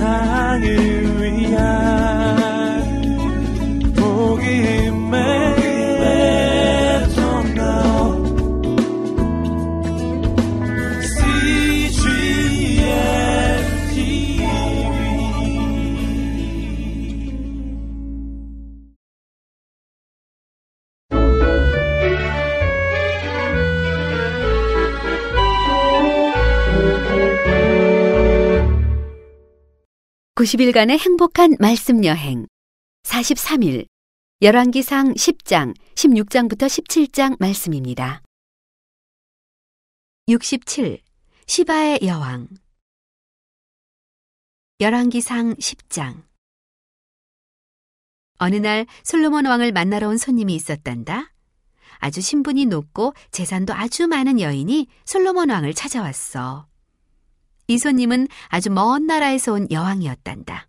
세상을 90일간의 행복한 말씀 여행 43일 열왕기상 10장 16장부터 17장 말씀입니다. 67 시바의 여왕 열왕기상 10장 어느 날 솔로몬 왕을 만나러 온 손님이 있었단다. 아주 신분이 높고 재산도 아주 많은 여인이 솔로몬 왕을 찾아왔어. 이 손님은 아주 먼 나라에서 온 여왕이었단다.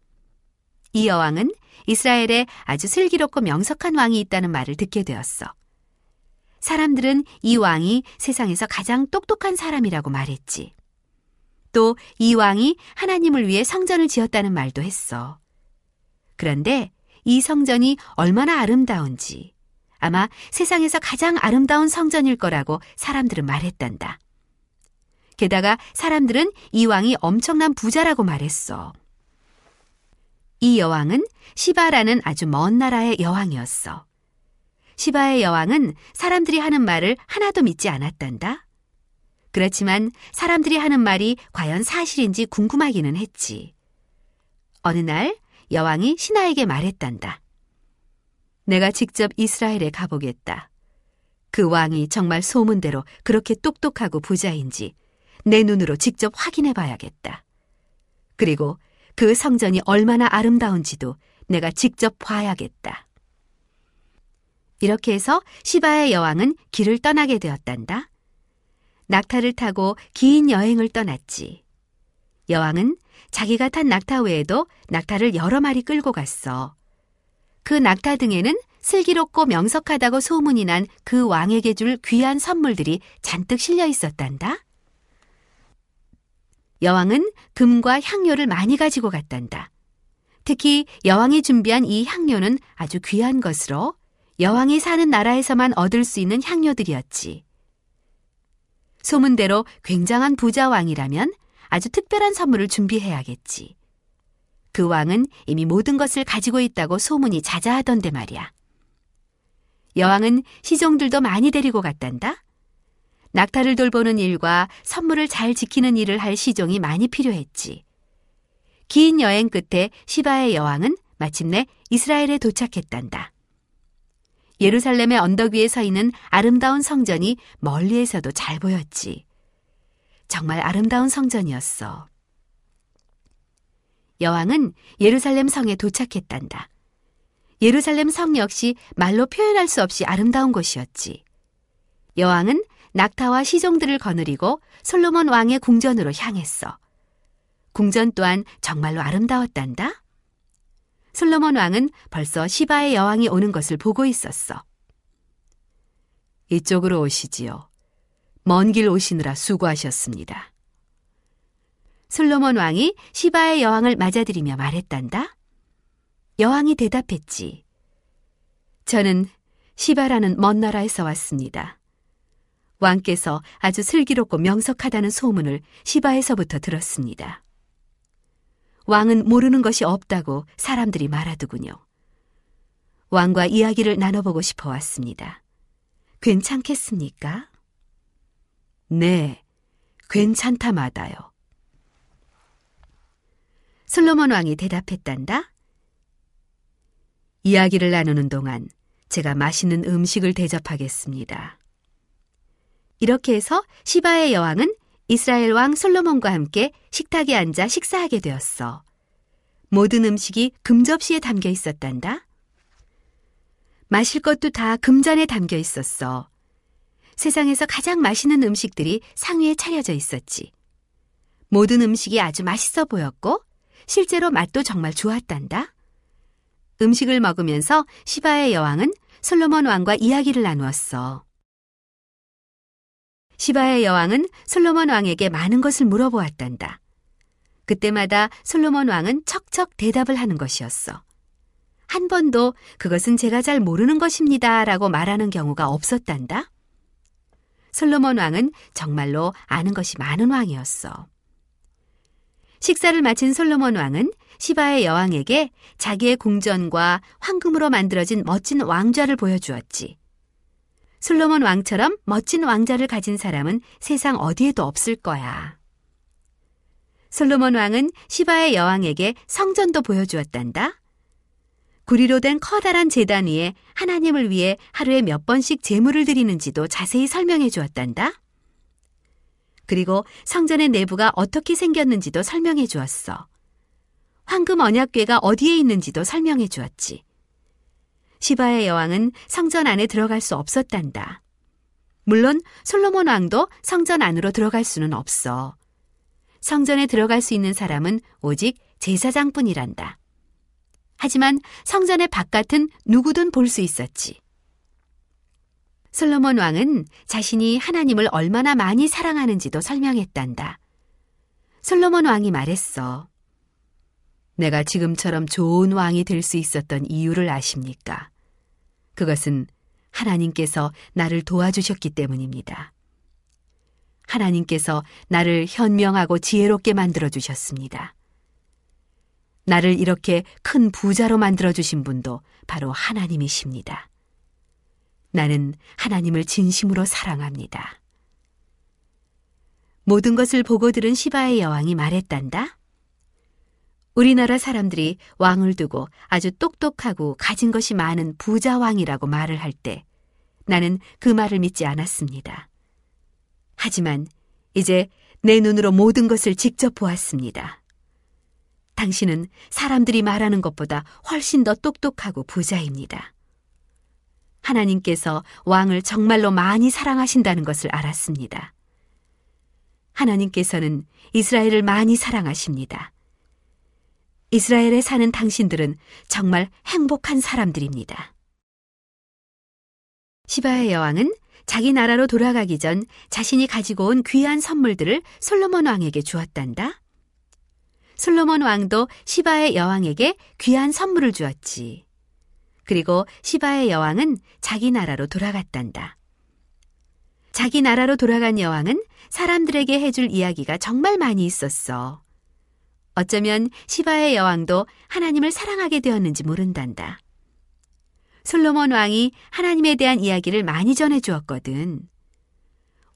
이 여왕은 이스라엘에 아주 슬기롭고 명석한 왕이 있다는 말을 듣게 되었어. 사람들은 이 왕이 세상에서 가장 똑똑한 사람이라고 말했지. 또 이 왕이 하나님을 위해 성전을 지었다는 말도 했어. 그런데 이 성전이 얼마나 아름다운지 아마 세상에서 가장 아름다운 성전일 거라고 사람들은 말했단다. 게다가 사람들은 이 왕이 엄청난 부자라고 말했어. 이 여왕은 시바라는 아주 먼 나라의 여왕이었어. 시바의 여왕은 사람들이 하는 말을 하나도 믿지 않았단다. 그렇지만 사람들이 하는 말이 과연 사실인지 궁금하기는 했지. 어느 날 여왕이 신하에게 말했단다. 내가 직접 이스라엘에 가보겠다. 그 왕이 정말 소문대로 그렇게 똑똑하고 부자인지 내 눈으로 직접 확인해 봐야겠다. 그리고 그 성전이 얼마나 아름다운지도 내가 직접 봐야겠다. 이렇게 해서 시바의 여왕은 길을 떠나게 되었단다. 낙타를 타고 긴 여행을 떠났지. 여왕은 자기가 탄 낙타 외에도 낙타를 여러 마리 끌고 갔어. 그 낙타 등에는 슬기롭고 명석하다고 소문이 난 그 왕에게 줄 귀한 선물들이 잔뜩 실려 있었단다. 여왕은 금과 향료를 많이 가지고 갔단다. 특히 여왕이 준비한 이 향료는 아주 귀한 것으로 여왕이 사는 나라에서만 얻을 수 있는 향료들이었지. 소문대로 굉장한 부자 왕이라면 아주 특별한 선물을 준비해야겠지. 그 왕은 이미 모든 것을 가지고 있다고 소문이 자자하던데 말이야. 여왕은 시종들도 많이 데리고 갔단다. 낙타를 돌보는 일과 선물을 잘 지키는 일을 할 시종이 많이 필요했지. 긴 여행 끝에 시바의 여왕은 마침내 이스라엘에 도착했단다. 예루살렘의 언덕 위에 서 있는 아름다운 성전이 멀리에서도 잘 보였지. 정말 아름다운 성전이었어. 여왕은 예루살렘 성에 도착했단다. 예루살렘 성 역시 말로 표현할 수 없이 아름다운 곳이었지. 여왕은 낙타와 시종들을 거느리고 솔로몬 왕의 궁전으로 향했어. 궁전 또한 정말로 아름다웠단다. 솔로몬 왕은 벌써 시바의 여왕이 오는 것을 보고 있었어. 이쪽으로 오시지요. 먼 길 오시느라 수고하셨습니다. 솔로몬 왕이 시바의 여왕을 맞아들이며 말했단다. 여왕이 대답했지. 저는 시바라는 먼 나라에서 왔습니다. 왕께서 아주 슬기롭고 명석하다는 소문을 시바에서부터 들었습니다. 왕은 모르는 것이 없다고 사람들이 말하더군요. 왕과 이야기를 나눠보고 싶어 왔습니다. 괜찮겠습니까? 네, 괜찮다 마다요. 솔로몬 왕이 대답했단다. 이야기를 나누는 동안 제가 맛있는 음식을 대접하겠습니다. 이렇게 해서 시바의 여왕은 이스라엘 왕 솔로몬과 함께 식탁에 앉아 식사하게 되었어. 모든 음식이 금접시에 담겨 있었단다. 마실 것도 다 금잔에 담겨 있었어. 세상에서 가장 맛있는 음식들이 상위에 차려져 있었지. 모든 음식이 아주 맛있어 보였고 실제로 맛도 정말 좋았단다. 음식을 먹으면서 시바의 여왕은 솔로몬 왕과 이야기를 나누었어. 시바의 여왕은 솔로몬 왕에게 많은 것을 물어보았단다. 그때마다 솔로몬 왕은 척척 대답을 하는 것이었어. 한 번도 그것은 제가 잘 모르는 것입니다. 라고 말하는 경우가 없었단다. 솔로몬 왕은 정말로 아는 것이 많은 왕이었어. 식사를 마친 솔로몬 왕은 시바의 여왕에게 자기의 궁전과 황금으로 만들어진 멋진 왕좌를 보여주었지. 솔로몬 왕처럼 멋진 왕자를 가진 사람은 세상 어디에도 없을 거야. 솔로몬 왕은 시바의 여왕에게 성전도 보여주었단다. 구리로 된 커다란 재단 위에 하나님을 위해 하루에 몇 번씩 제물을 드리는지도 자세히 설명해 주었단다. 그리고 성전의 내부가 어떻게 생겼는지도 설명해 주었어. 황금 언약궤가 어디에 있는지도 설명해 주었지. 시바의 여왕은 성전 안에 들어갈 수 없었단다. 물론 솔로몬 왕도 성전 안으로 들어갈 수는 없어. 성전에 들어갈 수 있는 사람은 오직 제사장뿐이란다. 하지만 성전의 바깥은 누구든 볼 수 있었지. 솔로몬 왕은 자신이 하나님을 얼마나 많이 사랑하는지도 설명했단다. 솔로몬 왕이 말했어. 내가 지금처럼 좋은 왕이 될 수 있었던 이유를 아십니까? 그것은 하나님께서 나를 도와주셨기 때문입니다. 하나님께서 나를 현명하고 지혜롭게 만들어 주셨습니다. 나를 이렇게 큰 부자로 만들어 주신 분도 바로 하나님이십니다. 나는 하나님을 진심으로 사랑합니다. 모든 것을 보고 들은 시바의 여왕이 말했단다. 우리나라 사람들이 왕을 두고 아주 똑똑하고 가진 것이 많은 부자 왕이라고 말을 할 때 나는 그 말을 믿지 않았습니다. 하지만 이제 내 눈으로 모든 것을 직접 보았습니다. 당신은 사람들이 말하는 것보다 훨씬 더 똑똑하고 부자입니다. 하나님께서 왕을 정말로 많이 사랑하신다는 것을 알았습니다. 하나님께서는 이스라엘을 많이 사랑하십니다. 이스라엘에 사는 당신들은 정말 행복한 사람들입니다. 시바의 여왕은 자기 나라로 돌아가기 전 자신이 가지고 온 귀한 선물들을 솔로몬 왕에게 주었단다. 솔로몬 왕도 시바의 여왕에게 귀한 선물을 주었지. 그리고 시바의 여왕은 자기 나라로 돌아갔단다. 자기 나라로 돌아간 여왕은 사람들에게 해줄 이야기가 정말 많이 있었어. 어쩌면 시바의 여왕도 하나님을 사랑하게 되었는지 모른단다. 솔로몬 왕이 하나님에 대한 이야기를 많이 전해 주었거든.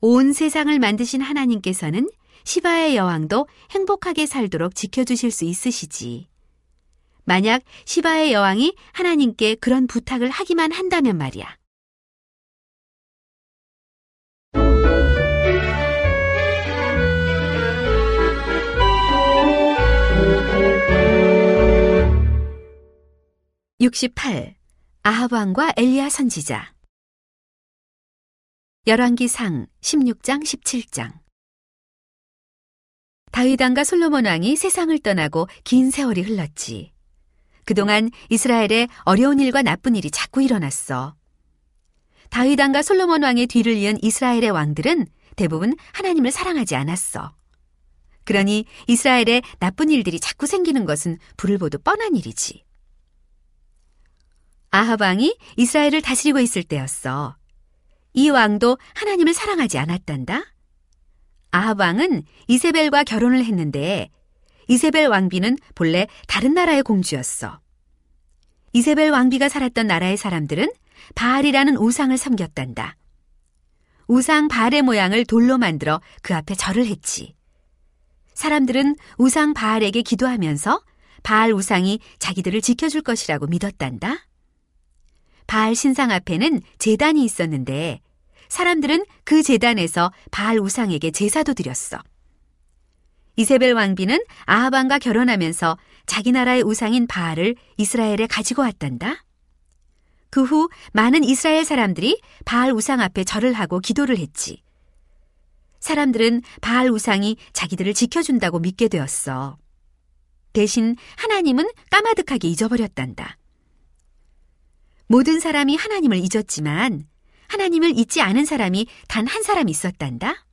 온 세상을 만드신 하나님께서는 시바의 여왕도 행복하게 살도록 지켜주실 수 있으시지. 만약 시바의 여왕이 하나님께 그런 부탁을 하기만 한다면 말이야. (68) 아합 왕과 엘리야 선지자 열왕기상 16장 17장 다윗 왕과 솔로몬 왕이 세상을 떠나고 긴 세월이 흘렀지. 그동안 이스라엘에 어려운 일과 나쁜 일이 자꾸 일어났어. 다윗 왕과 솔로몬 왕의 뒤를 이은 이스라엘의 왕들은 대부분 하나님을 사랑하지 않았어. 그러니 이스라엘에 나쁜 일들이 자꾸 생기는 것은 불을 보도 뻔한 일이지. 아합 왕이 이스라엘을 다스리고 있을 때였어. 이 왕도 하나님을 사랑하지 않았단다. 아합 왕은 이세벨과 결혼을 했는데 이세벨 왕비는 본래 다른 나라의 공주였어. 이세벨 왕비가 살았던 나라의 사람들은 바알이라는 우상을 섬겼단다. 우상 바알의 모양을 돌로 만들어 그 앞에 절을 했지. 사람들은 우상 바알에게 기도하면서 바알 우상이 자기들을 지켜줄 것이라고 믿었단다. 바알 신상 앞에는 재단이 있었는데 사람들은 그 재단에서 바알 우상에게 제사도 드렸어. 이세벨 왕비는 아하방과 결혼하면서 자기 나라의 우상인 바알을 이스라엘에 가지고 왔단다. 그 후 많은 이스라엘 사람들이 바알 우상 앞에 절을 하고 기도를 했지. 사람들은 바알 우상이 자기들을 지켜준다고 믿게 되었어. 대신 하나님은 까마득하게 잊어버렸단다. 모든 사람이 하나님을 잊었지만 하나님을 잊지 않은 사람이 단 한 사람 있었단다.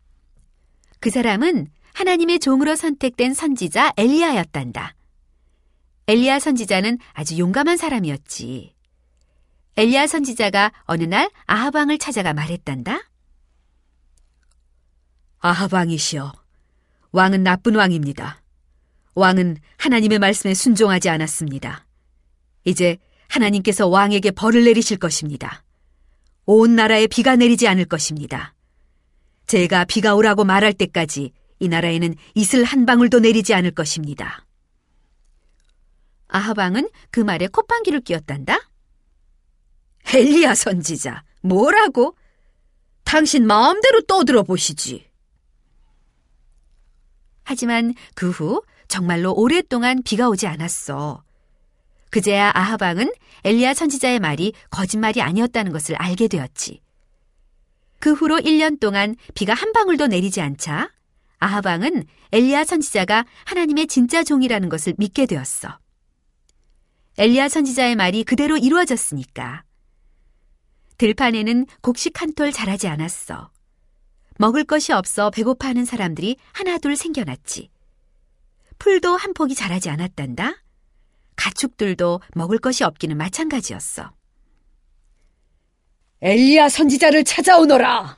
그 사람은 하나님의 종으로 선택된 선지자 엘리야였단다. 엘리야 선지자는 아주 용감한 사람이었지. 엘리야 선지자가 어느 날 아하방을 찾아가 말했단다. 아하방이시여, 왕은 나쁜 왕입니다. 왕은 하나님의 말씀에 순종하지 않았습니다. 이제 하나님께서 왕에게 벌을 내리실 것입니다. 온 나라에 비가 내리지 않을 것입니다. 제가 비가 오라고 말할 때까지 이 나라에는 이슬 한 방울도 내리지 않을 것입니다. 아하방은 그 말에 콧방귀를 뀌었단다. 엘리야 선지자, 뭐라고? 당신 마음대로 떠들어 보시지. 하지만 그 후 정말로 오랫동안 비가 오지 않았어. 그제야 아하방은 엘리야 선지자의 말이 거짓말이 아니었다는 것을 알게 되었지. 그 후로 1년 동안 비가 한 방울도 내리지 않자 아하방은 엘리야 선지자가 하나님의 진짜 종이라는 것을 믿게 되었어. 엘리야 선지자의 말이 그대로 이루어졌으니까. 들판에는 곡식 한 톨 자라지 않았어. 먹을 것이 없어 배고파하는 사람들이 하나둘 생겨났지. 풀도 한 폭이 자라지 않았단다. 가축들도 먹을 것이 없기는 마찬가지였어. 엘리야 선지자를 찾아오너라.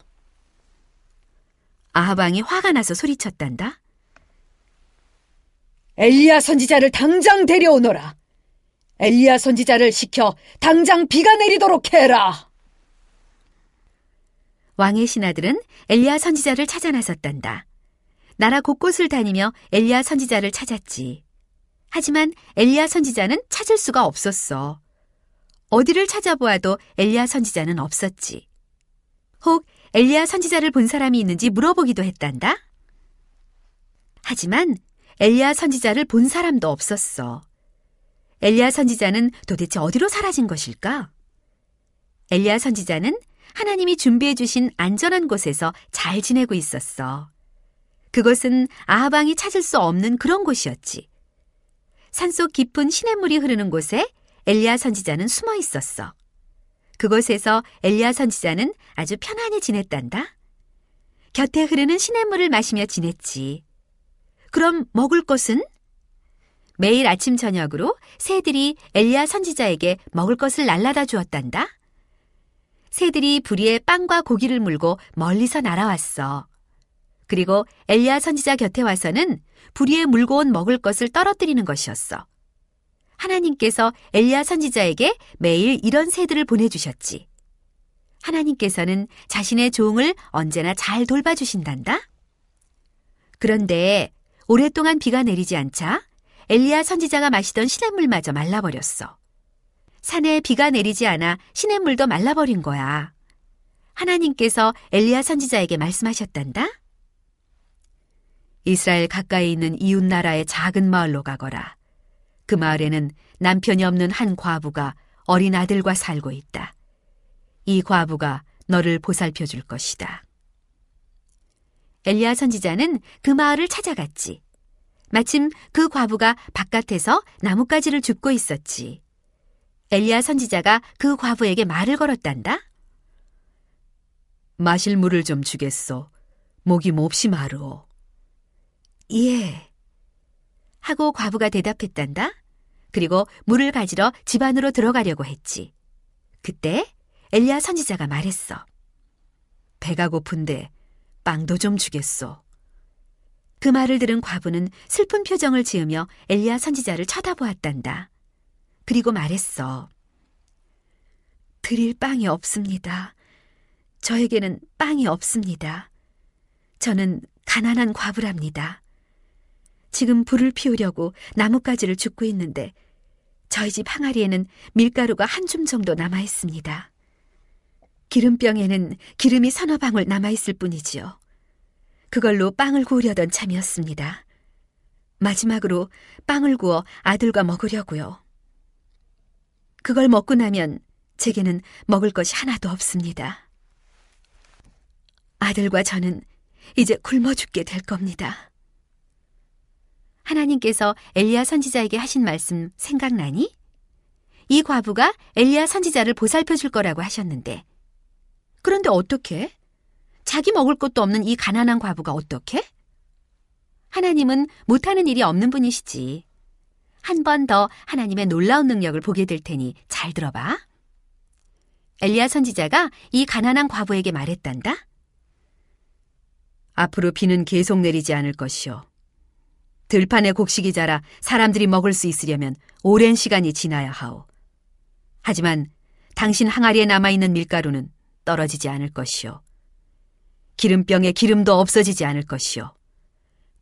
아하방이 화가 나서 소리쳤단다. 엘리야 선지자를 당장 데려오너라. 엘리야 선지자를 시켜 당장 비가 내리도록 해라. 왕의 신하들은 엘리야 선지자를 찾아 나섰단다. 나라 곳곳을 다니며 엘리야 선지자를 찾았지. 하지만 엘리야 선지자는 찾을 수가 없었어. 어디를 찾아보아도 엘리야 선지자는 없었지. 혹 엘리야 선지자를 본 사람이 있는지 물어보기도 했단다. 하지만 엘리야 선지자를 본 사람도 없었어. 엘리야 선지자는 도대체 어디로 사라진 것일까? 엘리야 선지자는 하나님이 준비해 주신 안전한 곳에서 잘 지내고 있었어. 그것은 아하방이 찾을 수 없는 그런 곳이었지. 산속 깊은 시냇물이 흐르는 곳에 엘리야 선지자는 숨어 있었어. 그곳에서 엘리야 선지자는 아주 편안히 지냈단다. 곁에 흐르는 시냇물을 마시며 지냈지. 그럼 먹을 것은? 매일 아침 저녁으로 새들이 엘리야 선지자에게 먹을 것을 날라다 주었단다. 새들이 부리에 빵과 고기를 물고 멀리서 날아왔어. 그리고 엘리야 선지자 곁에 와서는 부리에 물고 온 먹을 것을 떨어뜨리는 것이었어. 하나님께서 엘리야 선지자에게 매일 이런 새들을 보내주셨지. 하나님께서는 자신의 종을 언제나 잘 돌봐주신단다. 그런데 오랫동안 비가 내리지 않자 엘리야 선지자가 마시던 시냇물마저 말라버렸어. 산에 비가 내리지 않아 시냇물도 말라버린 거야. 하나님께서 엘리야 선지자에게 말씀하셨단다. 이스라엘 가까이 있는 이웃 나라의 작은 마을로 가거라. 그 마을에는 남편이 없는 한 과부가 어린 아들과 살고 있다. 이 과부가 너를 보살펴 줄 것이다. 엘리야 선지자는 그 마을을 찾아갔지. 마침 그 과부가 바깥에서 나뭇가지를 줍고 있었지. 엘리야 선지자가 그 과부에게 말을 걸었단다. 마실 물을 좀 주겠소. 목이 몹시 마르오. 예. 하고 과부가 대답했단다. 그리고 물을 가지러 집 안으로 들어가려고 했지. 그때 엘리야 선지자가 말했어. 배가 고픈데 빵도 좀 주겠소. 그 말을 들은 과부는 슬픈 표정을 지으며 엘리야 선지자를 쳐다보았단다. 그리고 말했어. 드릴 빵이 없습니다. 저에게는 빵이 없습니다. 저는 가난한 과부랍니다. 지금 불을 피우려고 나뭇가지를 줍고 있는데 저희 집 항아리에는 밀가루가 한 줌 정도 남아 있습니다. 기름병에는 기름이 서너 방울 남아 있을 뿐이지요. 그걸로 빵을 구우려던 참이었습니다. 마지막으로 빵을 구워 아들과 먹으려고요. 그걸 먹고 나면 제게는 먹을 것이 하나도 없습니다. 아들과 저는 이제 굶어 죽게 될 겁니다. 하나님께서 엘리야 선지자에게 하신 말씀 생각나니? 이 과부가 엘리야 선지자를 보살펴 줄 거라고 하셨는데. 그런데 어떻게? 자기 먹을 것도 없는 이 가난한 과부가 어떻게? 하나님은 못하는 일이 없는 분이시지. 한 번 더 하나님의 놀라운 능력을 보게 될 테니 잘 들어봐. 엘리야 선지자가 이 가난한 과부에게 말했단다. 앞으로 비는 계속 내리지 않을 것이요. 들판에 곡식이 자라 사람들이 먹을 수 있으려면 오랜 시간이 지나야 하오. 하지만 당신 항아리에 남아있는 밀가루는 떨어지지 않을 것이요. 기름병에 기름도 없어지지 않을 것이요.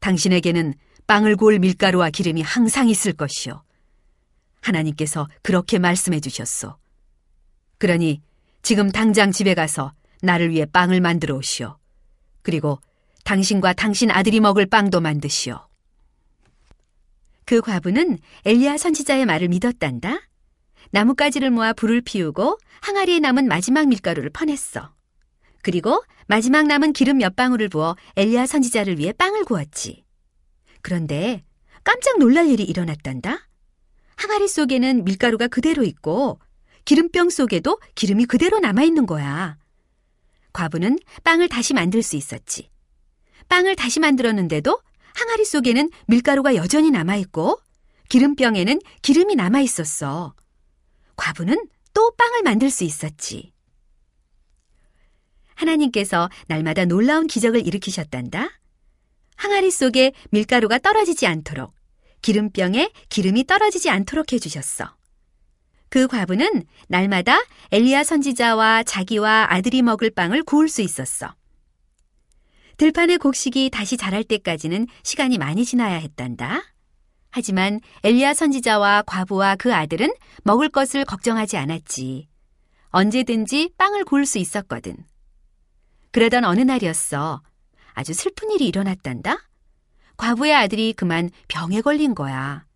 당신에게는 빵을 구울 밀가루와 기름이 항상 있을 것이요. 하나님께서 그렇게 말씀해 주셨소. 그러니 지금 당장 집에 가서 나를 위해 빵을 만들어 오시오. 그리고 당신과 당신 아들이 먹을 빵도 만드시오. 그 과부는 엘리야 선지자의 말을 믿었단다. 나뭇가지를 모아 불을 피우고 항아리에 남은 마지막 밀가루를 퍼냈어. 그리고 마지막 남은 기름 몇 방울을 부어 엘리야 선지자를 위해 빵을 구웠지. 그런데 깜짝 놀랄 일이 일어났단다. 항아리 속에는 밀가루가 그대로 있고 기름병 속에도 기름이 그대로 남아있는 거야. 과부는 빵을 다시 만들 수 있었지. 빵을 다시 만들었는데도 항아리 속에는 밀가루가 여전히 남아있고 기름병에는 기름이 남아있었어. 과부는 또 빵을 만들 수 있었지. 하나님께서 날마다 놀라운 기적을 일으키셨단다. 항아리 속에 밀가루가 떨어지지 않도록, 기름병에 기름이 떨어지지 않도록 해주셨어. 그 과부는 날마다 엘리야 선지자와 자기와 아들이 먹을 빵을 구울 수 있었어. 들판의 곡식이 다시 자랄 때까지는 시간이 많이 지나야 했단다. 하지만 엘리야 선지자와 과부와 그 아들은 먹을 것을 걱정하지 않았지. 언제든지 빵을 구울 수 있었거든. 그러던 어느 날이었어. 아주 슬픈 일이 일어났단다. 과부의 아들이 그만 병에 걸린 거야.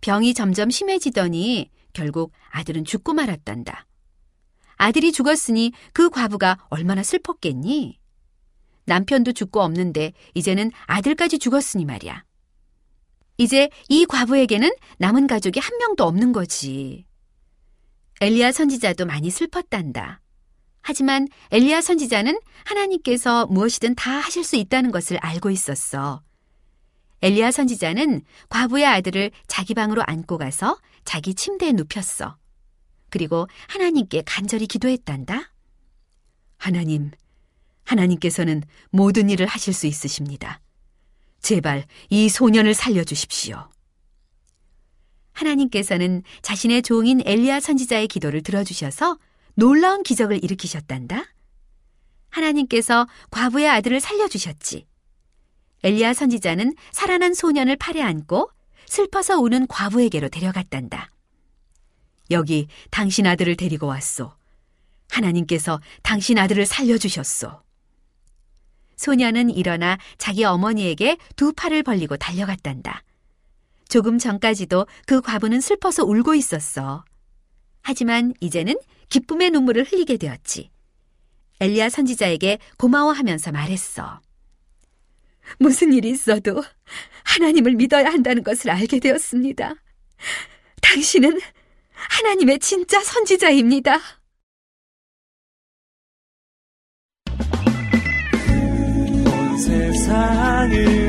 병이 점점 심해지더니 결국 아들은 죽고 말았단다. 아들이 죽었으니 그 과부가 얼마나 슬펐겠니? 남편도 죽고 없는데 이제는 아들까지 죽었으니 말이야. 이제 이 과부에게는 남은 가족이 한 명도 없는 거지. 엘리야 선지자도 많이 슬펐단다. 하지만 엘리야 선지자는 하나님께서 무엇이든 다 하실 수 있다는 것을 알고 있었어. 엘리야 선지자는 과부의 아들을 자기 방으로 안고 가서 자기 침대에 눕혔어. 그리고 하나님께 간절히 기도했단다. 하나님, 하나님께서는 모든 일을 하실 수 있으십니다. 제발 이 소년을 살려주십시오. 하나님께서는 자신의 종인 엘리야 선지자의 기도를 들어주셔서 놀라운 기적을 일으키셨단다. 하나님께서 과부의 아들을 살려주셨지. 엘리야 선지자는 살아난 소년을 팔에 안고 슬퍼서 우는 과부에게로 데려갔단다. 여기 당신 아들을 데리고 왔소. 하나님께서 당신 아들을 살려주셨소. 소년은 일어나 자기 어머니에게 두 팔을 벌리고 달려갔단다. 조금 전까지도 그 과부는 슬퍼서 울고 있었어. 하지만 이제는 기쁨의 눈물을 흘리게 되었지. 엘리야 선지자에게 고마워하면서 말했어. 무슨 일이 있어도 하나님을 믿어야 한다는 것을 알게 되었습니다. 당신은 하나님의 진짜 선지자입니다. 세상을